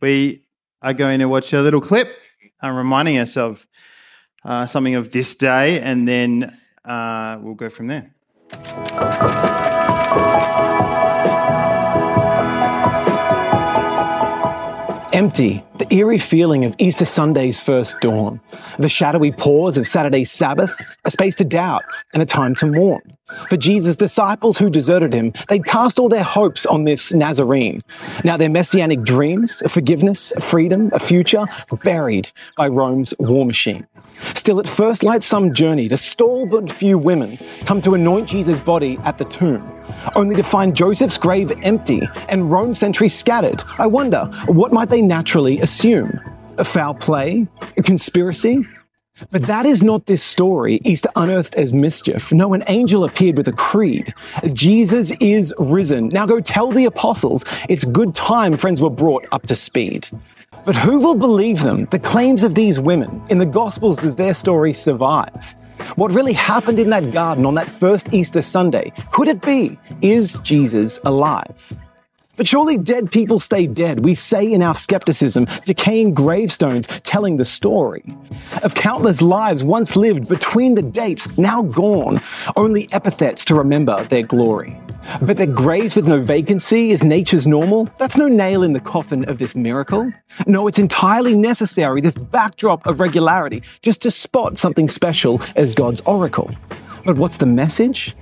we are going to watch a little clip uh, reminding us of uh, something of this day, and then uh, we'll go from there. Empty, the eerie feeling of Easter Sunday's first dawn, the shadowy pause of Saturday's Sabbath, a space to doubt and a time to mourn. For Jesus' disciples who deserted him, they'd cast all their hopes on this Nazarene. Now their messianic dreams, forgiveness, freedom, a future, buried by Rome's war machine. Still, at first light, some journey to stalwart few women come to anoint Jesus' body at the tomb, only to find Joseph's grave empty and Rome sentries scattered. I wonder, what might they naturally assume? A foul play? A conspiracy? But that is not this story, Easter unearthed as mischief. No, an angel appeared with a creed. Jesus is risen. Now go tell the apostles it's good time friends were brought up to speed. But who will believe them? The claims of these women. In the Gospels, does their story survive? What really happened in that garden on that first Easter Sunday? Could it be? Is Jesus alive? But surely dead people stay dead, we say in our skepticism, decaying gravestones telling the story of countless lives once lived between the dates, now gone, only epithets to remember their glory. But that graves with no vacancy is nature's normal, that's no nail in the coffin of this miracle. No, it's entirely necessary, this backdrop of regularity, just to spot something special as God's oracle. But what's the message?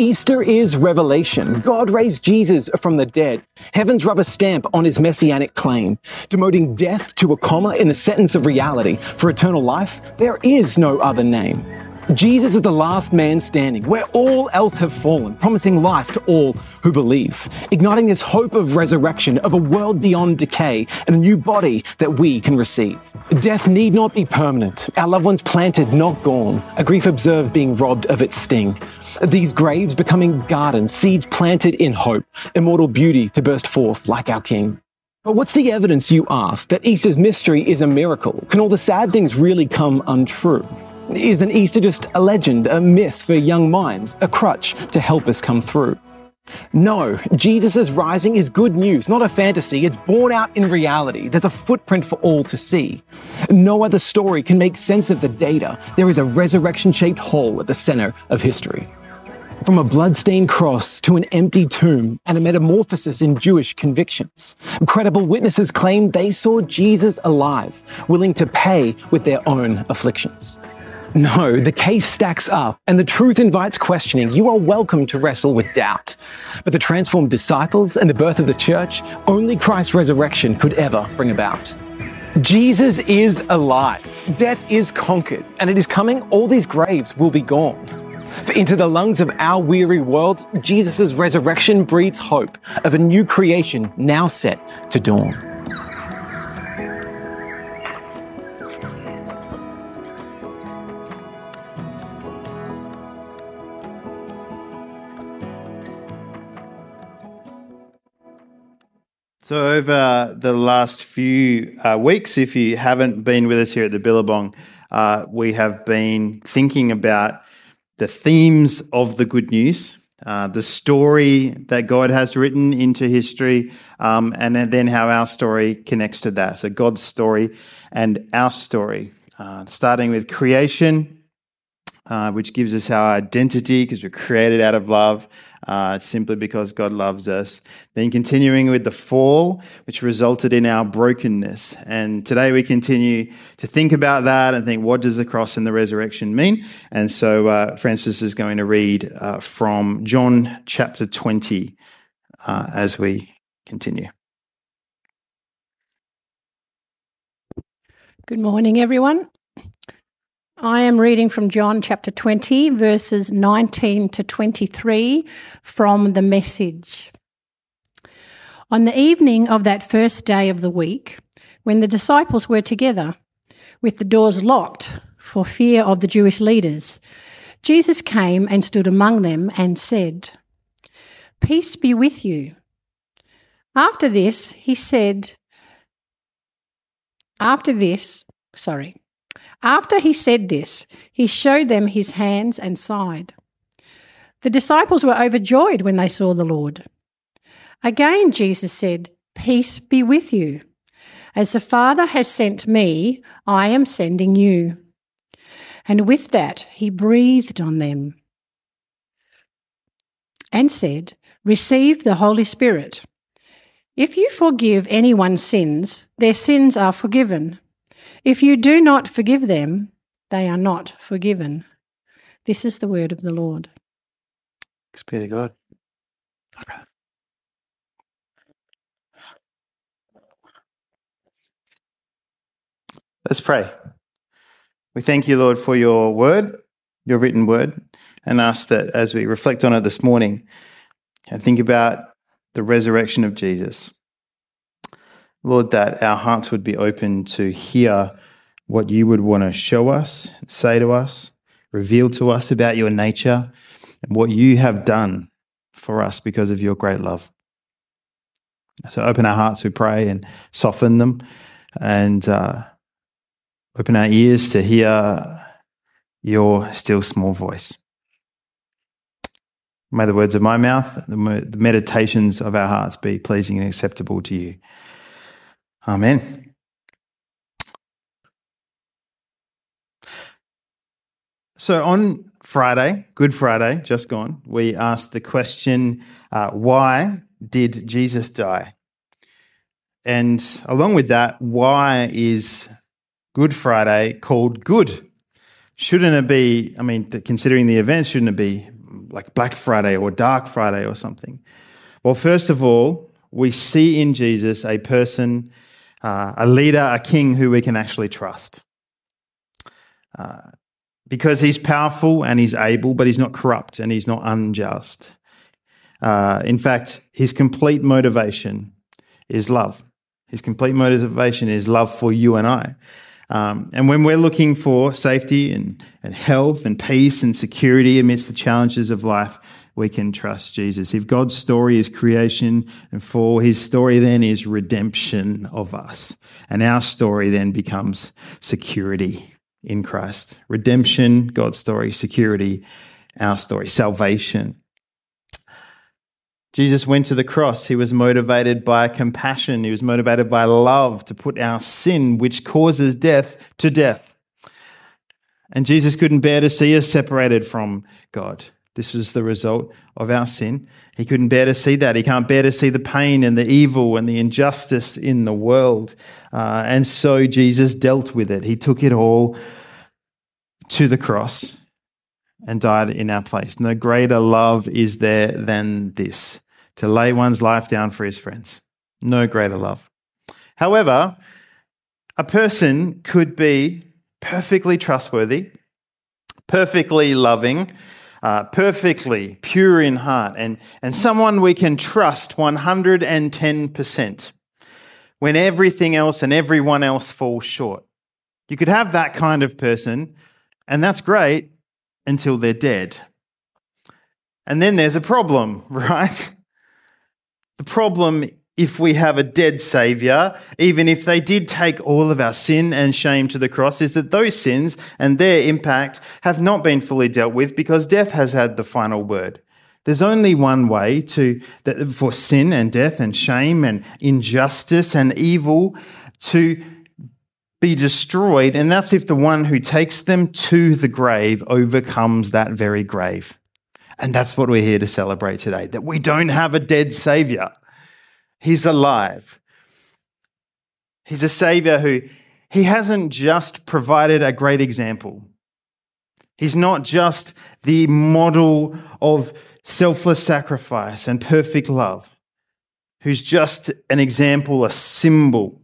Easter is revelation. God raised Jesus from the dead. Heaven's rubber stamp on his messianic claim, demoting death to a comma in the sentence of reality. For eternal life, there is no other name. Jesus is the last man standing, where all else have fallen, promising life to all who believe, igniting this hope of resurrection, of a world beyond decay, and a new body that we can receive. Death need not be permanent, our loved ones planted, not gone, a grief observed being robbed of its sting. These graves becoming gardens, seeds planted in hope, immortal beauty to burst forth like our King. But what's the evidence, you ask, that Easter's mystery is a miracle? Can all the sad things really come untrue? Is an Easter just a legend, a myth for young minds, a crutch to help us come through? No, Jesus' rising is good news, not a fantasy. It's borne out in reality. There's a footprint for all to see. No other story can make sense of the data. There is a resurrection shaped hole at the center of history. From a bloodstained cross to an empty tomb and a metamorphosis in Jewish convictions. Credible witnesses claim they saw Jesus alive, willing to pay with their own afflictions. No, the case stacks up and the truth invites questioning. You are welcome to wrestle with doubt. But the transformed disciples and the birth of the church, only Christ's resurrection could ever bring about. Jesus is alive. Death is conquered and it is coming. All these graves will be gone. For into the lungs of our weary world, Jesus' resurrection breathes hope of a new creation now set to dawn. So, over the last few uh, weeks, if you haven't been with us here at the Billabong, uh, we have been thinking about the themes of the good news, uh, the story that God has written into history, um, and then how our story connects to that. So, God's story and our story, uh, starting with creation, uh, which gives us our identity because we're created out of love, uh, simply because God loves us. Then continuing with the fall, which resulted in our brokenness. And today we continue to think about that and think, what does the cross and the resurrection mean? And so uh, Francis is going to read uh, from John chapter 20 uh, as we continue. Good morning, everyone. I am reading from John chapter 20, verses 19 to 23 from the message. On the evening of that first day of the week, when the disciples were together, with the doors locked for fear of the Jewish leaders, Jesus came and stood among them and said, Peace be with you. After this, he said, After this, sorry. After he said this, he showed them his hands and side. The disciples were overjoyed when they saw the Lord. Again, Jesus said, Peace be with you. As the Father has sent me, I am sending you. And with that, he breathed on them and said, Receive the Holy Spirit. If you forgive anyone's sins, their sins are forgiven. If you do not forgive them, they are not forgiven. This is the word of the Lord. Thanks be to God. Okay. Let's pray. We thank you, Lord, for your word, your written word, and ask that as we reflect on it this morning and think about the resurrection of Jesus, Lord, that our hearts would be open to hear what you would want to show us, say to us, reveal to us about your nature and what you have done for us because of your great love. So open our hearts, we pray, and soften them and uh, open our ears to hear your still small voice. May the words of my mouth, the meditations of our hearts be pleasing and acceptable to you. Amen. So on Friday, Good Friday, just gone, we asked the question uh, why did Jesus die? And along with that, why is Good Friday called good? Shouldn't it be, I mean, considering the events, shouldn't it be like Black Friday or Dark Friday or something? Well, first of all, we see in Jesus a person uh, a leader, a king who we can actually trust. Uh, because he's powerful and he's able, but he's not corrupt and he's not unjust. Uh, in fact, his complete motivation is love. His complete motivation is love for you and I. Um, and when we're looking for safety and, and health and peace and security amidst the challenges of life, we can trust Jesus. If God's story is creation and fall, his story then is redemption of us. And our story then becomes security in Christ. Redemption, God's story, security, our story, salvation. Jesus went to the cross. He was motivated by compassion. He was motivated by love to put our sin, which causes death, to death. And Jesus couldn't bear to see us separated from God. This was the result of our sin. He couldn't bear to see that. He can't bear to see the pain and the evil and the injustice in the world. Uh, and so Jesus dealt with it. He took it all to the cross and died in our place. No greater love is there than this to lay one's life down for his friends. No greater love. However, a person could be perfectly trustworthy, perfectly loving, uh, perfectly pure in heart and, and someone we can trust 110% when everything else and everyone else falls short. You could have that kind of person, and that's great until they're dead. And then there's a problem, right? The problem if we have a dead Savior, even if they did take all of our sin and shame to the cross, is that those sins and their impact have not been fully dealt with because death has had the final word. There's only one way to, for sin and death and shame and injustice and evil to be destroyed, and that's if the one who takes them to the grave overcomes that very grave. And that's what we're here to celebrate today that we don't have a dead Savior. He's alive. He's a savior who he hasn't just provided a great example. He's not just the model of selfless sacrifice and perfect love, who's just an example, a symbol,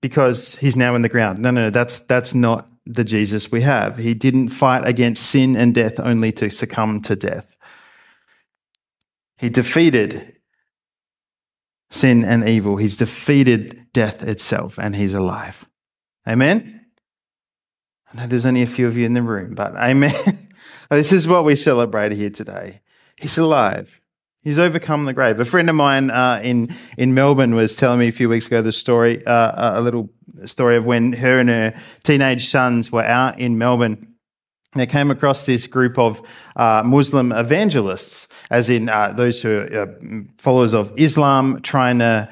because he's now in the ground. No, no, no, that's, that's not the Jesus we have. He didn't fight against sin and death only to succumb to death. He defeated sin and evil. He's defeated death itself and he's alive. Amen? I know there's only a few of you in the room, but amen. this is what we celebrate here today. He's alive. He's overcome the grave. A friend of mine uh, in in Melbourne was telling me a few weeks ago the story, uh, a little story of when her and her teenage sons were out in Melbourne they came across this group of uh, Muslim evangelists, as in uh, those who are uh, followers of Islam, trying to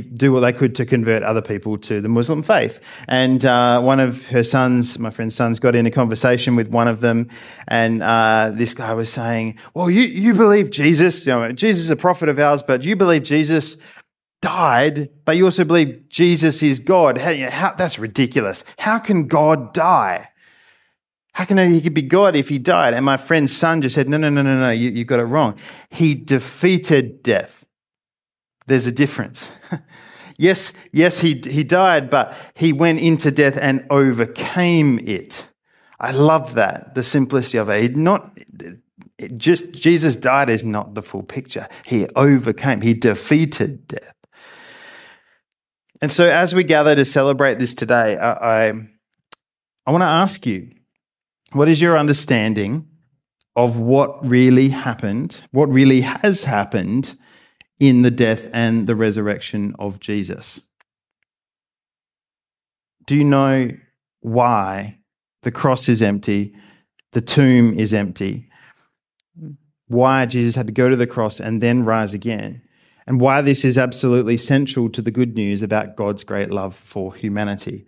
do what they could to convert other people to the Muslim faith. And uh, one of her sons, my friend's sons, got in a conversation with one of them, and uh, this guy was saying, "Well, you you believe Jesus? You know, Jesus is a prophet of ours, but you believe Jesus." Died, but you also believe Jesus is God. How, you know, how, that's ridiculous. How can God die? How can he could be God if he died? And my friend's son just said, No, no, no, no, no, you, you got it wrong. He defeated death. There's a difference. yes, yes, he, he died, but he went into death and overcame it. I love that, the simplicity of it. Not it just Jesus died is not the full picture. He overcame, he defeated death. And so, as we gather to celebrate this today, I, I, I want to ask you what is your understanding of what really happened, what really has happened in the death and the resurrection of Jesus. Do you know why the cross is empty, the tomb is empty? Why Jesus had to go to the cross and then rise again? And why this is absolutely central to the good news about God's great love for humanity.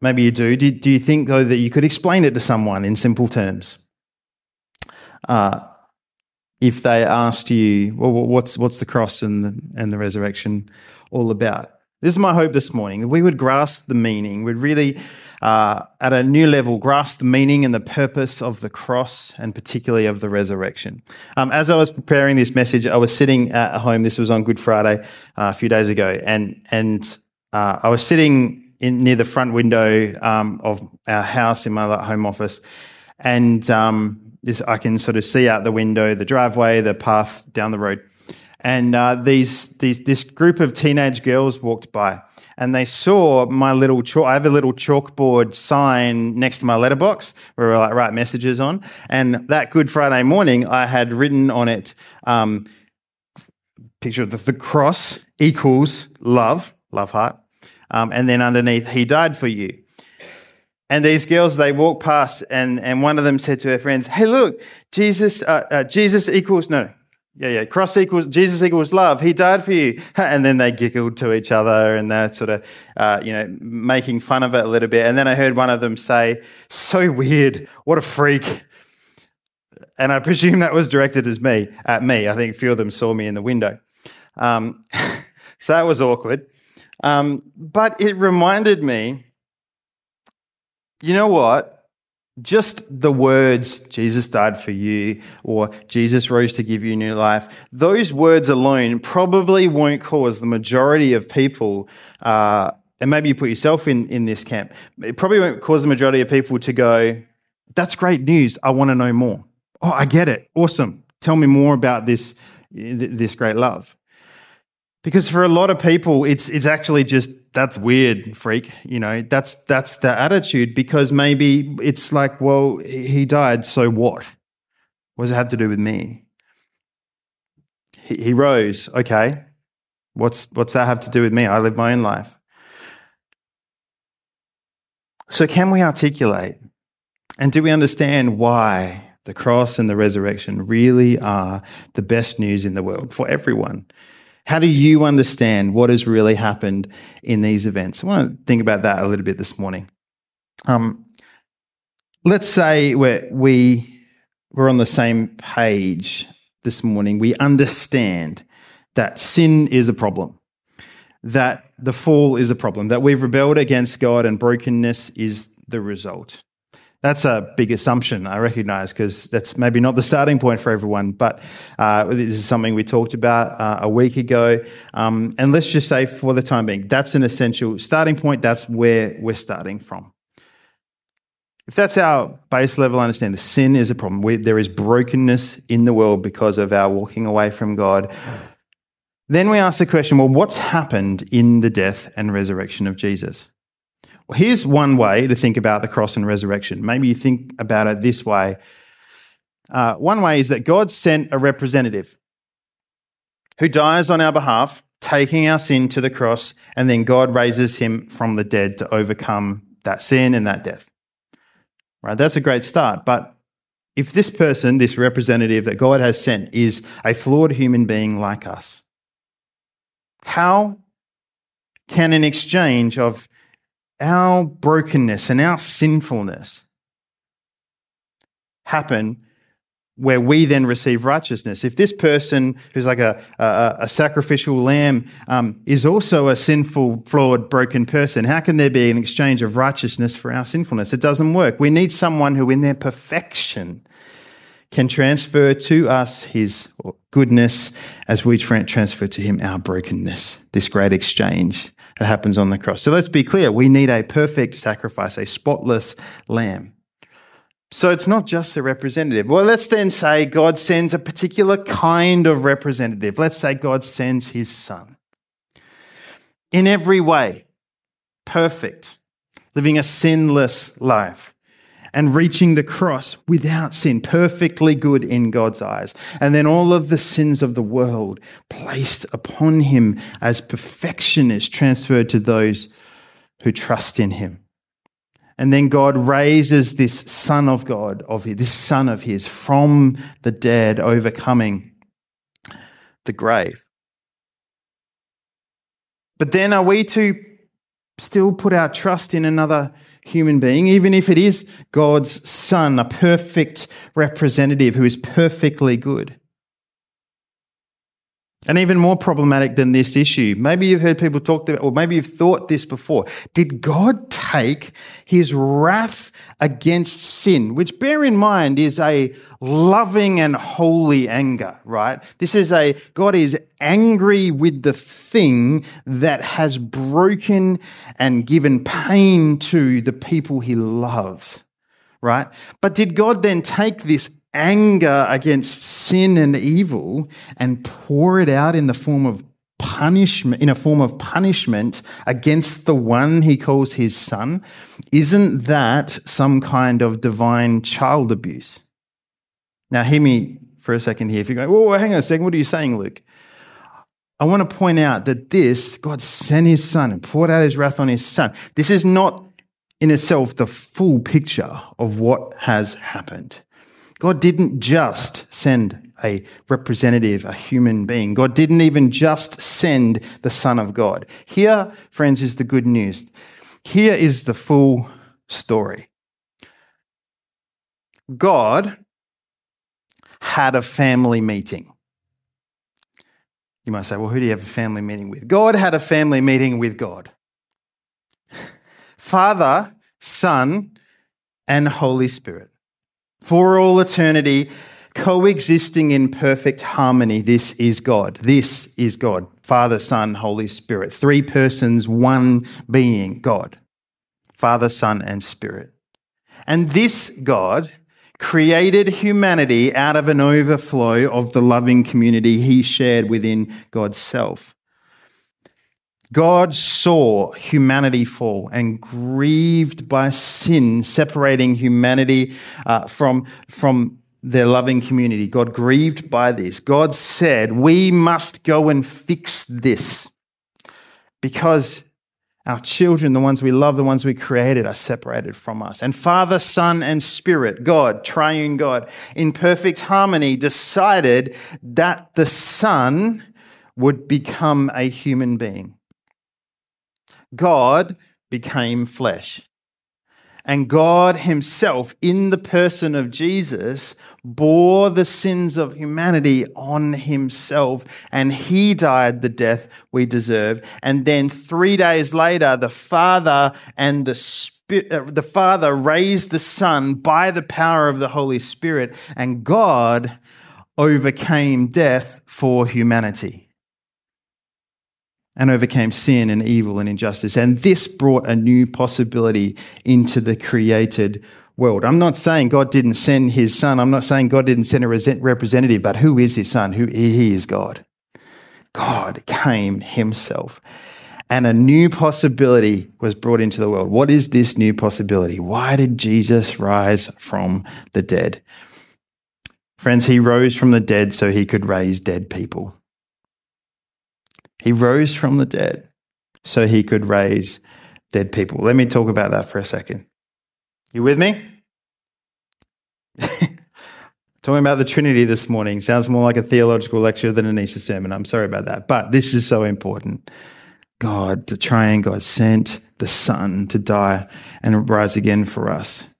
Maybe you do. Do, do you think, though, that you could explain it to someone in simple terms? Uh, if they asked you, well, what's, what's the cross and the, and the resurrection all about? This is my hope this morning that we would grasp the meaning, we'd really, uh, at a new level, grasp the meaning and the purpose of the cross and particularly of the resurrection. Um, as I was preparing this message, I was sitting at home. This was on Good Friday uh, a few days ago, and and uh, I was sitting in, near the front window um, of our house in my home office, and um, this I can sort of see out the window, the driveway, the path down the road, and uh, these these this group of teenage girls walked by, and they saw my little chalk. I have a little chalkboard sign next to my letterbox where I like write messages on, and that Good Friday morning, I had written on it. Um, picture of the, the cross equals love, love heart, um, and then underneath, he died for you. And these girls, they walked past, and, and one of them said to her friends, Hey, look, Jesus, uh, uh, Jesus equals, no, yeah, yeah, cross equals, Jesus equals love. He died for you. And then they giggled to each other and they're sort of, uh, you know, making fun of it a little bit. And then I heard one of them say, So weird. What a freak. And I presume that was directed as me, at me. I think a few of them saw me in the window. Um, so that was awkward. Um, but it reminded me you know what? Just the words, Jesus died for you, or Jesus rose to give you new life, those words alone probably won't cause the majority of people, uh, and maybe you put yourself in, in this camp, it probably won't cause the majority of people to go, That's great news. I want to know more. Oh, I get it. Awesome. Tell me more about this, this great love. Because for a lot of people, it's it's actually just that's weird, freak. You know, that's that's the attitude. Because maybe it's like, well, he died, so what? What does it have to do with me? He, he rose, okay. What's what's that have to do with me? I live my own life. So, can we articulate and do we understand why the cross and the resurrection really are the best news in the world for everyone? How do you understand what has really happened in these events? I want to think about that a little bit this morning. Um, let's say we're, we, we're on the same page this morning. We understand that sin is a problem, that the fall is a problem, that we've rebelled against God and brokenness is the result. That's a big assumption, I recognize, because that's maybe not the starting point for everyone. But uh, this is something we talked about uh, a week ago. Um, and let's just say, for the time being, that's an essential starting point. That's where we're starting from. If that's our base level understanding, the sin is a problem. We, there is brokenness in the world because of our walking away from God. Then we ask the question well, what's happened in the death and resurrection of Jesus? Well, here's one way to think about the cross and resurrection. Maybe you think about it this way. Uh, one way is that God sent a representative who dies on our behalf, taking our sin to the cross, and then God raises him from the dead to overcome that sin and that death. Right? That's a great start. But if this person, this representative that God has sent, is a flawed human being like us, How can an exchange of our brokenness and our sinfulness happen where we then receive righteousness. If this person who's like a, a, a sacrificial lamb um, is also a sinful, flawed, broken person, how can there be an exchange of righteousness for our sinfulness? It doesn't work. We need someone who, in their perfection, can transfer to us his goodness as we transfer to him our brokenness, this great exchange that happens on the cross. So let's be clear we need a perfect sacrifice, a spotless lamb. So it's not just a representative. Well, let's then say God sends a particular kind of representative. Let's say God sends his son. In every way, perfect, living a sinless life and reaching the cross without sin, perfectly good in God's eyes. And then all of the sins of the world placed upon him as perfection is transferred to those who trust in him. And then God raises this Son of God, of his, this Son of His, from the dead, overcoming the grave. But then are we to still put our trust in another human being, even if it is God's Son, a perfect representative who is perfectly good? And even more problematic than this issue, maybe you've heard people talk about, or maybe you've thought this before. Did God take his wrath against sin, which bear in mind is a loving and holy anger, right? This is a, God is angry with the thing that has broken and given pain to the people he loves, right? But did God then take this anger against sin and evil and pour it out in the form of punishment in a form of punishment against the one he calls his son isn't that some kind of divine child abuse? Now hear me for a second here. If you're going oh hang on a second. What are you saying luke? I want to point out that this god sent his son and poured out his wrath on his son. This is not in itself the full picture of what has happened God didn't just send a representative, a human being. God didn't even just send the Son of God. Here, friends, is the good news. Here is the full story. God had a family meeting. You might say, well, who do you have a family meeting with? God had a family meeting with God. Father, Son, and Holy Spirit for all eternity, coexisting in perfect harmony. This is God. This is God. Father, Son, Holy Spirit. Three persons, one being God. Father, Son, and Spirit. And this God created humanity out of an overflow of the loving community he shared within God's self. God saw humanity fall and grieved by sin, separating humanity uh, from, from their loving community. God grieved by this. God said, We must go and fix this because our children, the ones we love, the ones we created, are separated from us. And Father, Son, and Spirit, God, triune God, in perfect harmony, decided that the Son would become a human being. God became flesh. And God Himself, in the person of Jesus, bore the sins of humanity on Himself, and He died the death we deserve. And then three days later, the Father and the Spirit, uh, the Father raised the Son by the power of the Holy Spirit, and God overcame death for humanity and overcame sin and evil and injustice. And this brought a new possibility into the created world. I'm not saying God didn't send his son. I'm not saying God didn't send a representative, but who is his son? Who he is God. God came himself. And a new possibility was brought into the world. What is this new possibility? Why did Jesus rise from the dead? Friends, he rose from the dead so he could raise dead people. He rose from the dead so he could raise dead people. Let me talk about that for a second. You with me? Talking about the Trinity this morning sounds more like a theological lecture than an Easter sermon. I'm sorry about that. But this is so important. God, the triune God, sent the Son to die and rise again for us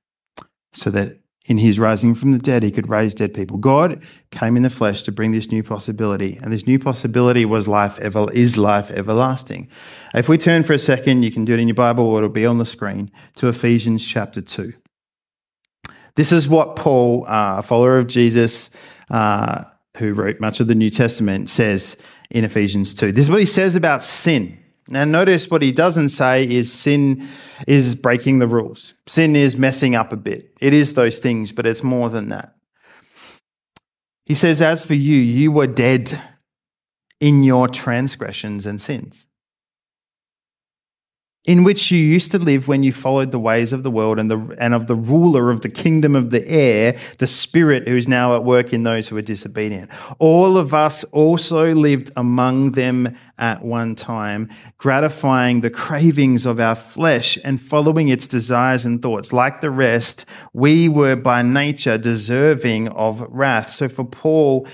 so that in his rising from the dead, he could raise dead people. God came in the flesh to bring this new possibility, and this new possibility was life ever is life everlasting. If we turn for a second, you can do it in your Bible or it'll be on the screen to Ephesians chapter 2. This is what Paul, uh, a follower of Jesus, uh, who wrote much of the New Testament, says in Ephesians 2. This is what he says about sin. Now, notice what he doesn't say is sin is breaking the rules. Sin is messing up a bit. It is those things, but it's more than that. He says, As for you, you were dead in your transgressions and sins in which you used to live when you followed the ways of the world and, the, and of the ruler of the kingdom of the air, the spirit who is now at work in those who are disobedient. All of us also lived among them at one time, gratifying the cravings of our flesh and following its desires and thoughts. Like the rest, we were by nature deserving of wrath. So for Paul,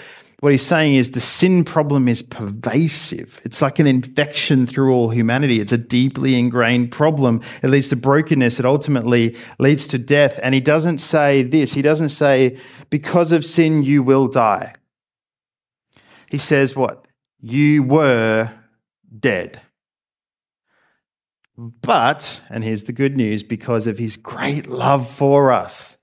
what he's saying is the sin problem is pervasive. It's like an infection through all humanity. It's a deeply ingrained problem. It leads to brokenness. It ultimately leads to death. And he doesn't say this. He doesn't say, because of sin, you will die. He says, what? You were dead. But, and here's the good news, because of his great love for us,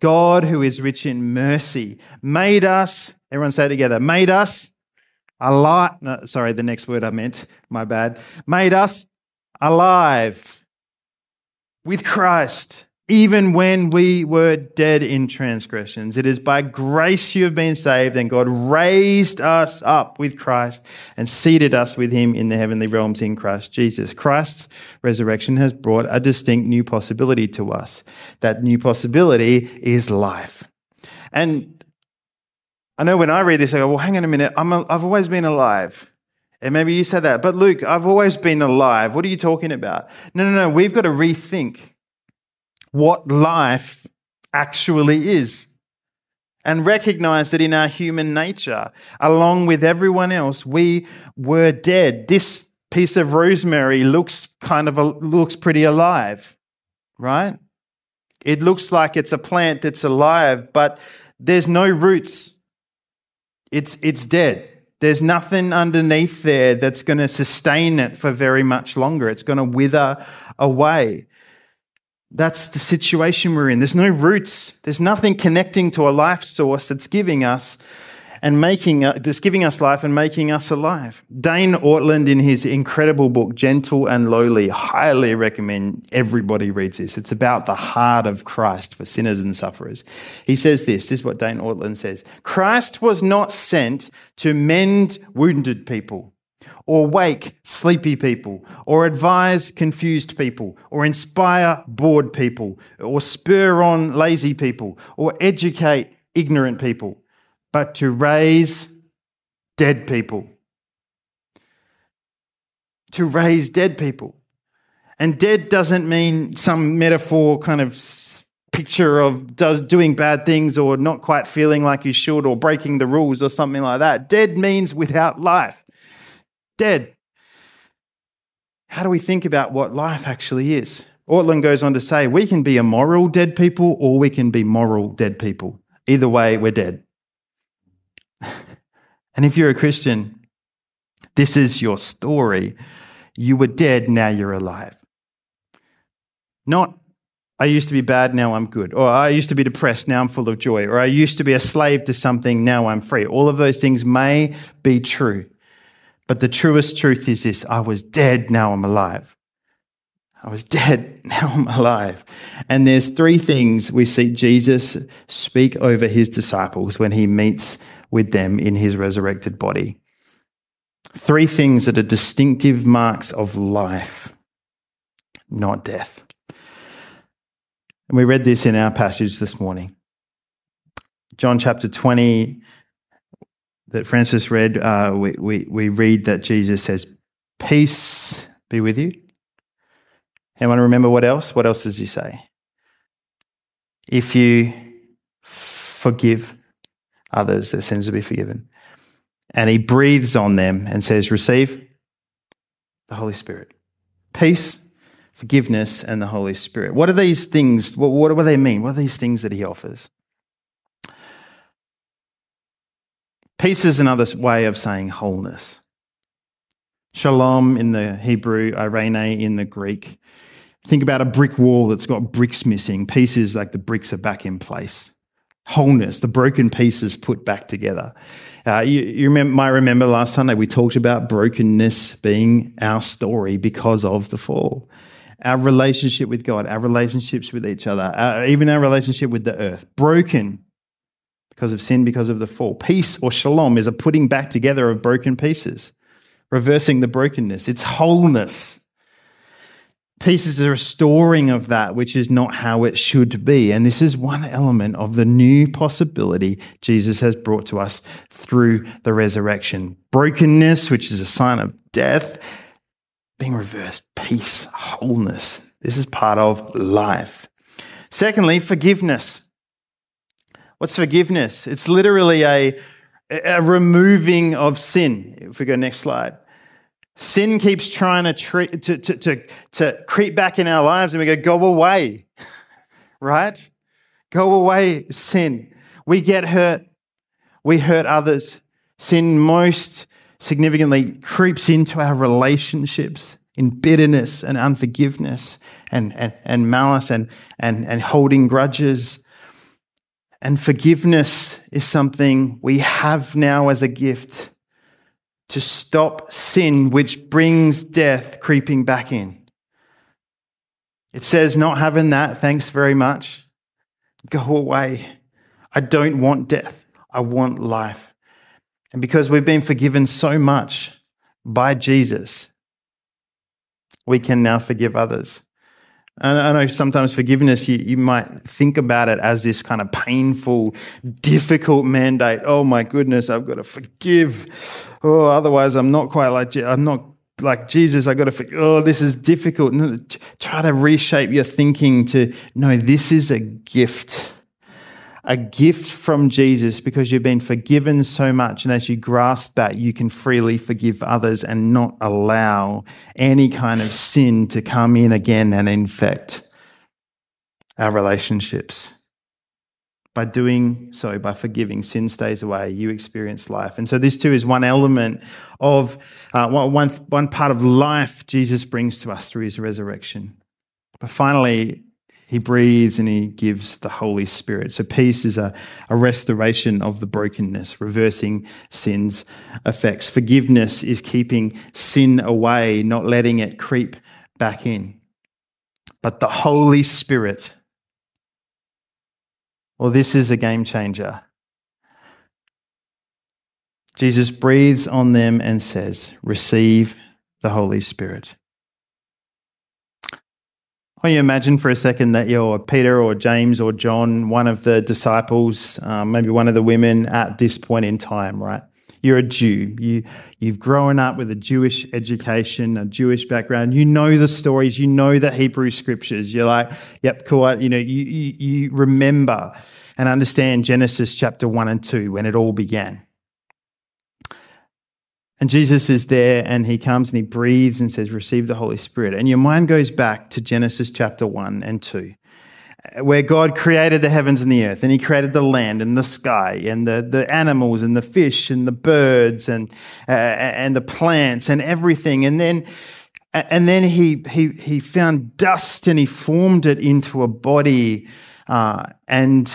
God, who is rich in mercy, made us, everyone say together, made us alive. No, sorry, the next word I meant, my bad. Made us alive with Christ even when we were dead in transgressions. It is by grace you have been saved, and God raised us up with Christ and seated us with him in the heavenly realms in Christ Jesus. Christ's resurrection has brought a distinct new possibility to us. That new possibility is life. And I know when I read this, I go, well, hang on a minute, I've always been alive. And maybe you said that, but Luke, I've always been alive. What are you talking about? No, no, no, we've got to rethink what life actually is and recognize that in our human nature, along with everyone else, we were dead. This piece of rosemary looks kind of a, looks pretty alive, right? It looks like it's a plant that's alive, but there's no roots. It's it's dead. There's nothing underneath there that's going to sustain it for very much longer. It's going to wither away. That's the situation we're in. There's no roots. There's nothing connecting to a life source that's giving us and making uh, that's giving us life and making us alive. Dane Ortlund, in his incredible book Gentle and Lowly, highly recommend everybody reads this. It's about the heart of Christ for sinners and sufferers. He says this. This is what Dane Ortlund says: Christ was not sent to mend wounded people or wake sleepy people, or advise confused people, or inspire bored people, or spur on lazy people, or educate ignorant people, but to raise dead people. To raise dead people. And dead doesn't mean some metaphor kind of picture of does doing bad things or not quite feeling like you should or breaking the rules or something like that. Dead means without life dead. How do we think about what life actually is? Ortlund goes on to say, we can be immoral dead people or we can be moral dead people. Either way, we're dead. and if you're a Christian, this is your story. You were dead, now you're alive. Not, I used to be bad, now I'm good. Or I used to be depressed, now I'm full of joy. Or I used to be a slave to something, now I'm free. All of those things may be true. But the truest truth is this I was dead, now I'm alive. I was dead, now I'm alive. And there's three things we see Jesus speak over his disciples when he meets with them in his resurrected body. Three things that are distinctive marks of life, not death. And we read this in our passage this morning. John chapter 20, that Francis read, uh, we, we, we read that Jesus says, Peace be with you. Anyone remember what else? What else does he say? If you forgive others, their sins will be forgiven. And he breathes on them and says, Receive the Holy Spirit. Peace, forgiveness, and the Holy Spirit. What are these things? What, what do they mean? What are these things that he offers? Peace is another way of saying wholeness. Shalom in the Hebrew, irene in the Greek. Think about a brick wall that's got bricks missing. Pieces like the bricks are back in place. Wholeness, the broken pieces put back together. Uh, you, you remember, might remember last Sunday we talked about brokenness being our story because of the fall. Our relationship with God, our relationships with each other, our, even our relationship with the earth, broken because of sin, because of the fall. Peace or shalom is a putting back together of broken pieces, reversing the brokenness. It's wholeness. Peace is a restoring of that which is not how it should be. And this is one element of the new possibility Jesus has brought to us through the resurrection. Brokenness, which is a sign of death, being reversed. Peace, wholeness. This is part of life. Secondly, forgiveness. What's forgiveness? It's literally a, a removing of sin. If we go next slide. Sin keeps trying to, tre- to, to, to, to creep back in our lives and we go, go away, right? Go away, sin. We get hurt. We hurt others. Sin most significantly creeps into our relationships in bitterness and unforgiveness and, and, and malice and, and, and holding grudges and forgiveness is something we have now as a gift to stop sin, which brings death creeping back in. It says, not having that, thanks very much. Go away. I don't want death. I want life. And because we've been forgiven so much by Jesus, we can now forgive others. And I know sometimes forgiveness, you, you might think about it as this kind of painful, difficult mandate. Oh my goodness, I've got to forgive. Oh, otherwise I'm not quite like, I'm not like Jesus. I've got to forgive. Oh, this is difficult. Try to reshape your thinking to, no, this is a gift a gift from Jesus because you've been forgiven so much. And as you grasp that, you can freely forgive others and not allow any kind of sin to come in again and infect our relationships. By doing so, by forgiving, sin stays away, you experience life. And so, this too is one element of uh, one, one part of life Jesus brings to us through his resurrection. But finally, he breathes and he gives the Holy Spirit. So peace is a, a restoration of the brokenness, reversing sin's effects. Forgiveness is keeping sin away, not letting it creep back in. But the Holy Spirit, well, this is a game changer. Jesus breathes on them and says, Receive the Holy Spirit. Can you imagine for a second that you're Peter or James or John, one of the disciples, um, maybe one of the women at this point in time, right? You're a Jew. You, you've grown up with a Jewish education, a Jewish background. You know the stories. You know the Hebrew scriptures. You're like, yep, cool. You know, you, you, you remember and understand Genesis chapter one and two when it all began. And Jesus is there and he comes and he breathes and says, Receive the Holy Spirit. And your mind goes back to Genesis chapter 1 and 2, where God created the heavens and the earth and he created the land and the sky and the, the animals and the fish and the birds and, uh, and the plants and everything. And then and then he, he, he found dust and he formed it into a body. Uh, and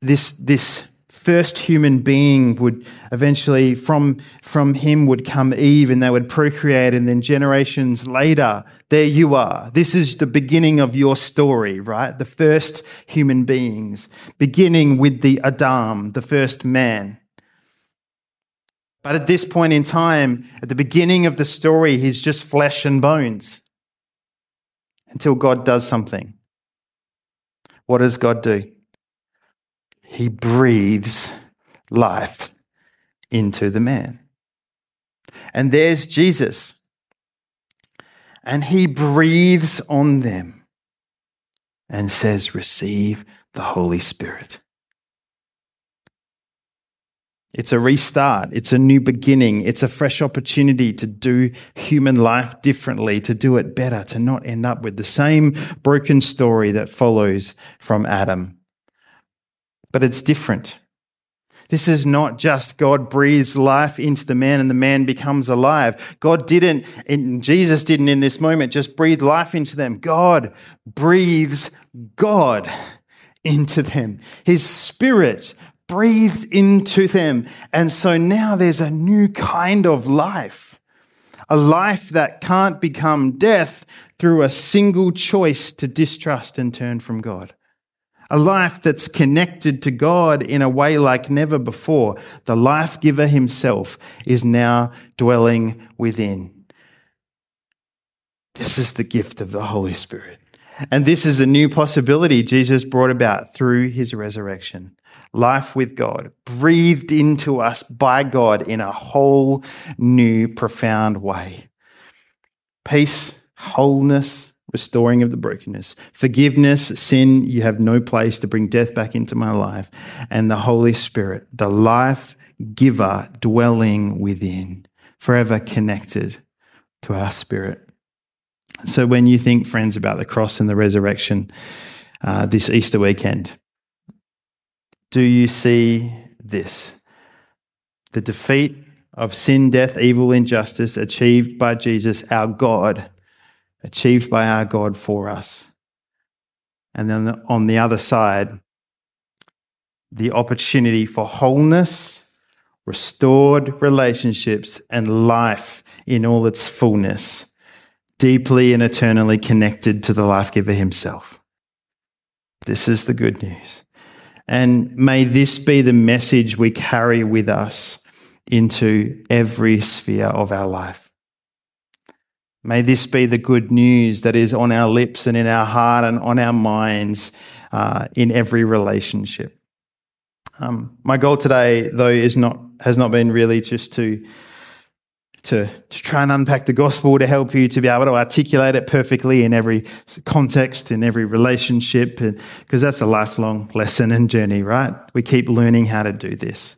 this, this first human being would eventually from from him would come eve and they would procreate and then generations later there you are. This is the beginning of your story right? The first human beings beginning with the adam the first man. But at this point in time at the beginning of the story he's just flesh and bones until god does something. What does god do he breathes life into the man. And there's Jesus. And he breathes on them and says, Receive the Holy Spirit. It's a restart. It's a new beginning. It's a fresh opportunity to do human life differently, to do it better, to not end up with the same broken story that follows from Adam. But it's different. This is not just God breathes life into the man and the man becomes alive. God didn't, and Jesus didn't in this moment just breathe life into them. God breathes God into them. His spirit breathed into them. And so now there's a new kind of life, a life that can't become death through a single choice to distrust and turn from God. A life that's connected to God in a way like never before. The life giver himself is now dwelling within. This is the gift of the Holy Spirit. And this is a new possibility Jesus brought about through his resurrection. Life with God, breathed into us by God in a whole new, profound way. Peace, wholeness, restoring of the brokenness, forgiveness, sin, you have no place to bring death back into my life, and the Holy Spirit, the life giver dwelling within, forever connected to our spirit. So, when you think, friends, about the cross and the resurrection uh, this Easter weekend, do you see this? The defeat of sin, death, evil, injustice achieved by Jesus, our God, achieved by our God for us. And then on the other side, the opportunity for wholeness, restored relationships, and life in all its fullness deeply and eternally connected to the life giver himself. This is the good news. And may this be the message we carry with us into every sphere of our life. May this be the good news that is on our lips and in our heart and on our minds uh, in every relationship. Um, my goal today, though, is not has not been really just to to, to try and unpack the gospel to help you to be able to articulate it perfectly in every context, in every relationship, because that's a lifelong lesson and journey, right? We keep learning how to do this,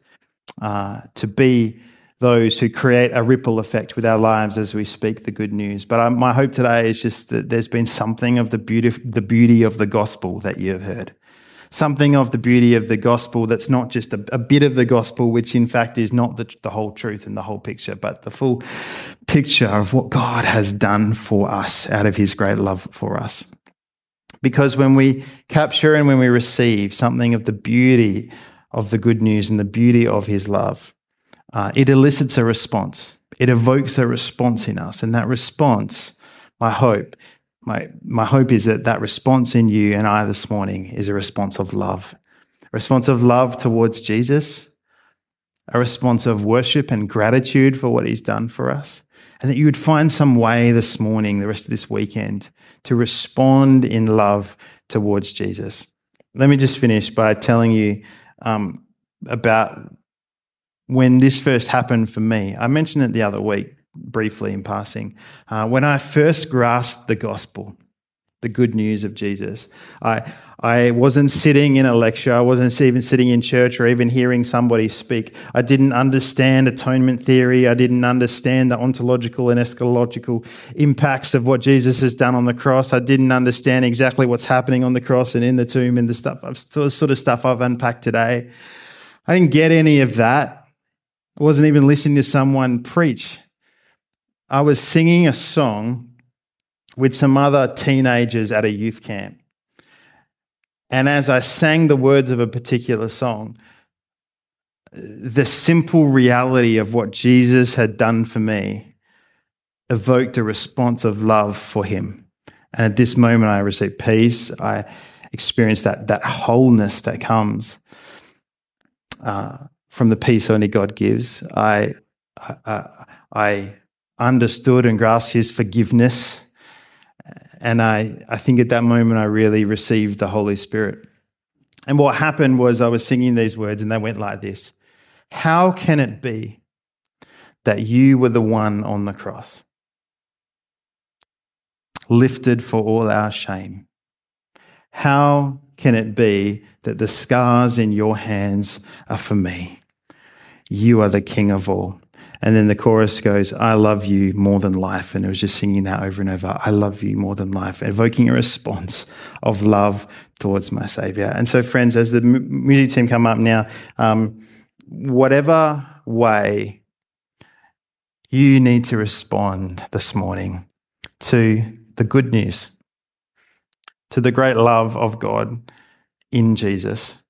uh, to be those who create a ripple effect with our lives as we speak the good news. But um, my hope today is just that there's been something of the beauty, the beauty of the gospel that you have heard something of the beauty of the gospel that's not just a, a bit of the gospel, which in fact is not the, the whole truth and the whole picture, but the full picture of what God has done for us out of his great love for us. Because when we capture and when we receive something of the beauty of the good news and the beauty of his love, uh, it elicits a response. It evokes a response in us. And that response, my hope, my, my hope is that that response in you and I this morning is a response of love, a response of love towards Jesus, a response of worship and gratitude for what he's done for us. And that you would find some way this morning, the rest of this weekend, to respond in love towards Jesus. Let me just finish by telling you um, about when this first happened for me. I mentioned it the other week briefly in passing. Uh, when I first grasped the gospel, the good news of Jesus, I, I wasn't sitting in a lecture, I wasn't even sitting in church or even hearing somebody speak. I didn't understand atonement theory, I didn't understand the ontological and eschatological impacts of what Jesus has done on the cross. I didn't understand exactly what's happening on the cross and in the tomb and the stuff, the sort of stuff I've unpacked today. I didn't get any of that. I wasn't even listening to someone preach I was singing a song with some other teenagers at a youth camp. And as I sang the words of a particular song, the simple reality of what Jesus had done for me evoked a response of love for him. And at this moment, I received peace. I experienced that, that wholeness that comes uh, from the peace only God gives. I, I, I understood and grasped his forgiveness. And I, I think at that moment, I really received the Holy Spirit. And what happened was I was singing these words, and they went like this How can it be that you were the one on the cross, lifted for all our shame? How can it be that the scars in your hands are for me? You are the King of all. And then the chorus goes, I love you more than life. And it was just singing that over and over. I love you more than life, evoking a response of love towards my Savior. And so, friends, as the music team come up now, um, whatever way you need to respond this morning to the good news, to the great love of God in Jesus.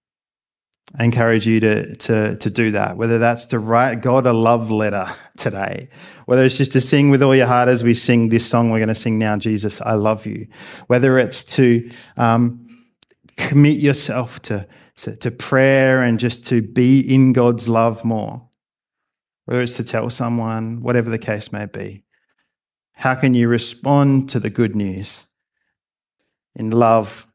I encourage you to, to, to do that, whether that's to write God a love letter today, whether it's just to sing with all your heart as we sing this song we're going to sing now, Jesus, I love you, whether it's to um, commit yourself to, to prayer and just to be in God's love more, whether it's to tell someone, whatever the case may be. How can you respond to the good news in love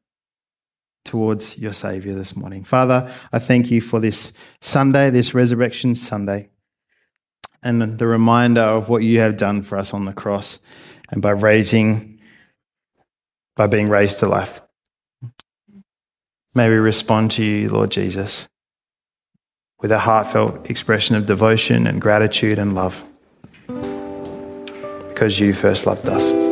towards your Savior this morning? Father, I thank you for this Sunday, this Resurrection Sunday, and the reminder of what you have done for us on the cross and by raising, by being raised to life. May we respond to you, Lord Jesus, with a heartfelt expression of devotion and gratitude and love because you first loved us.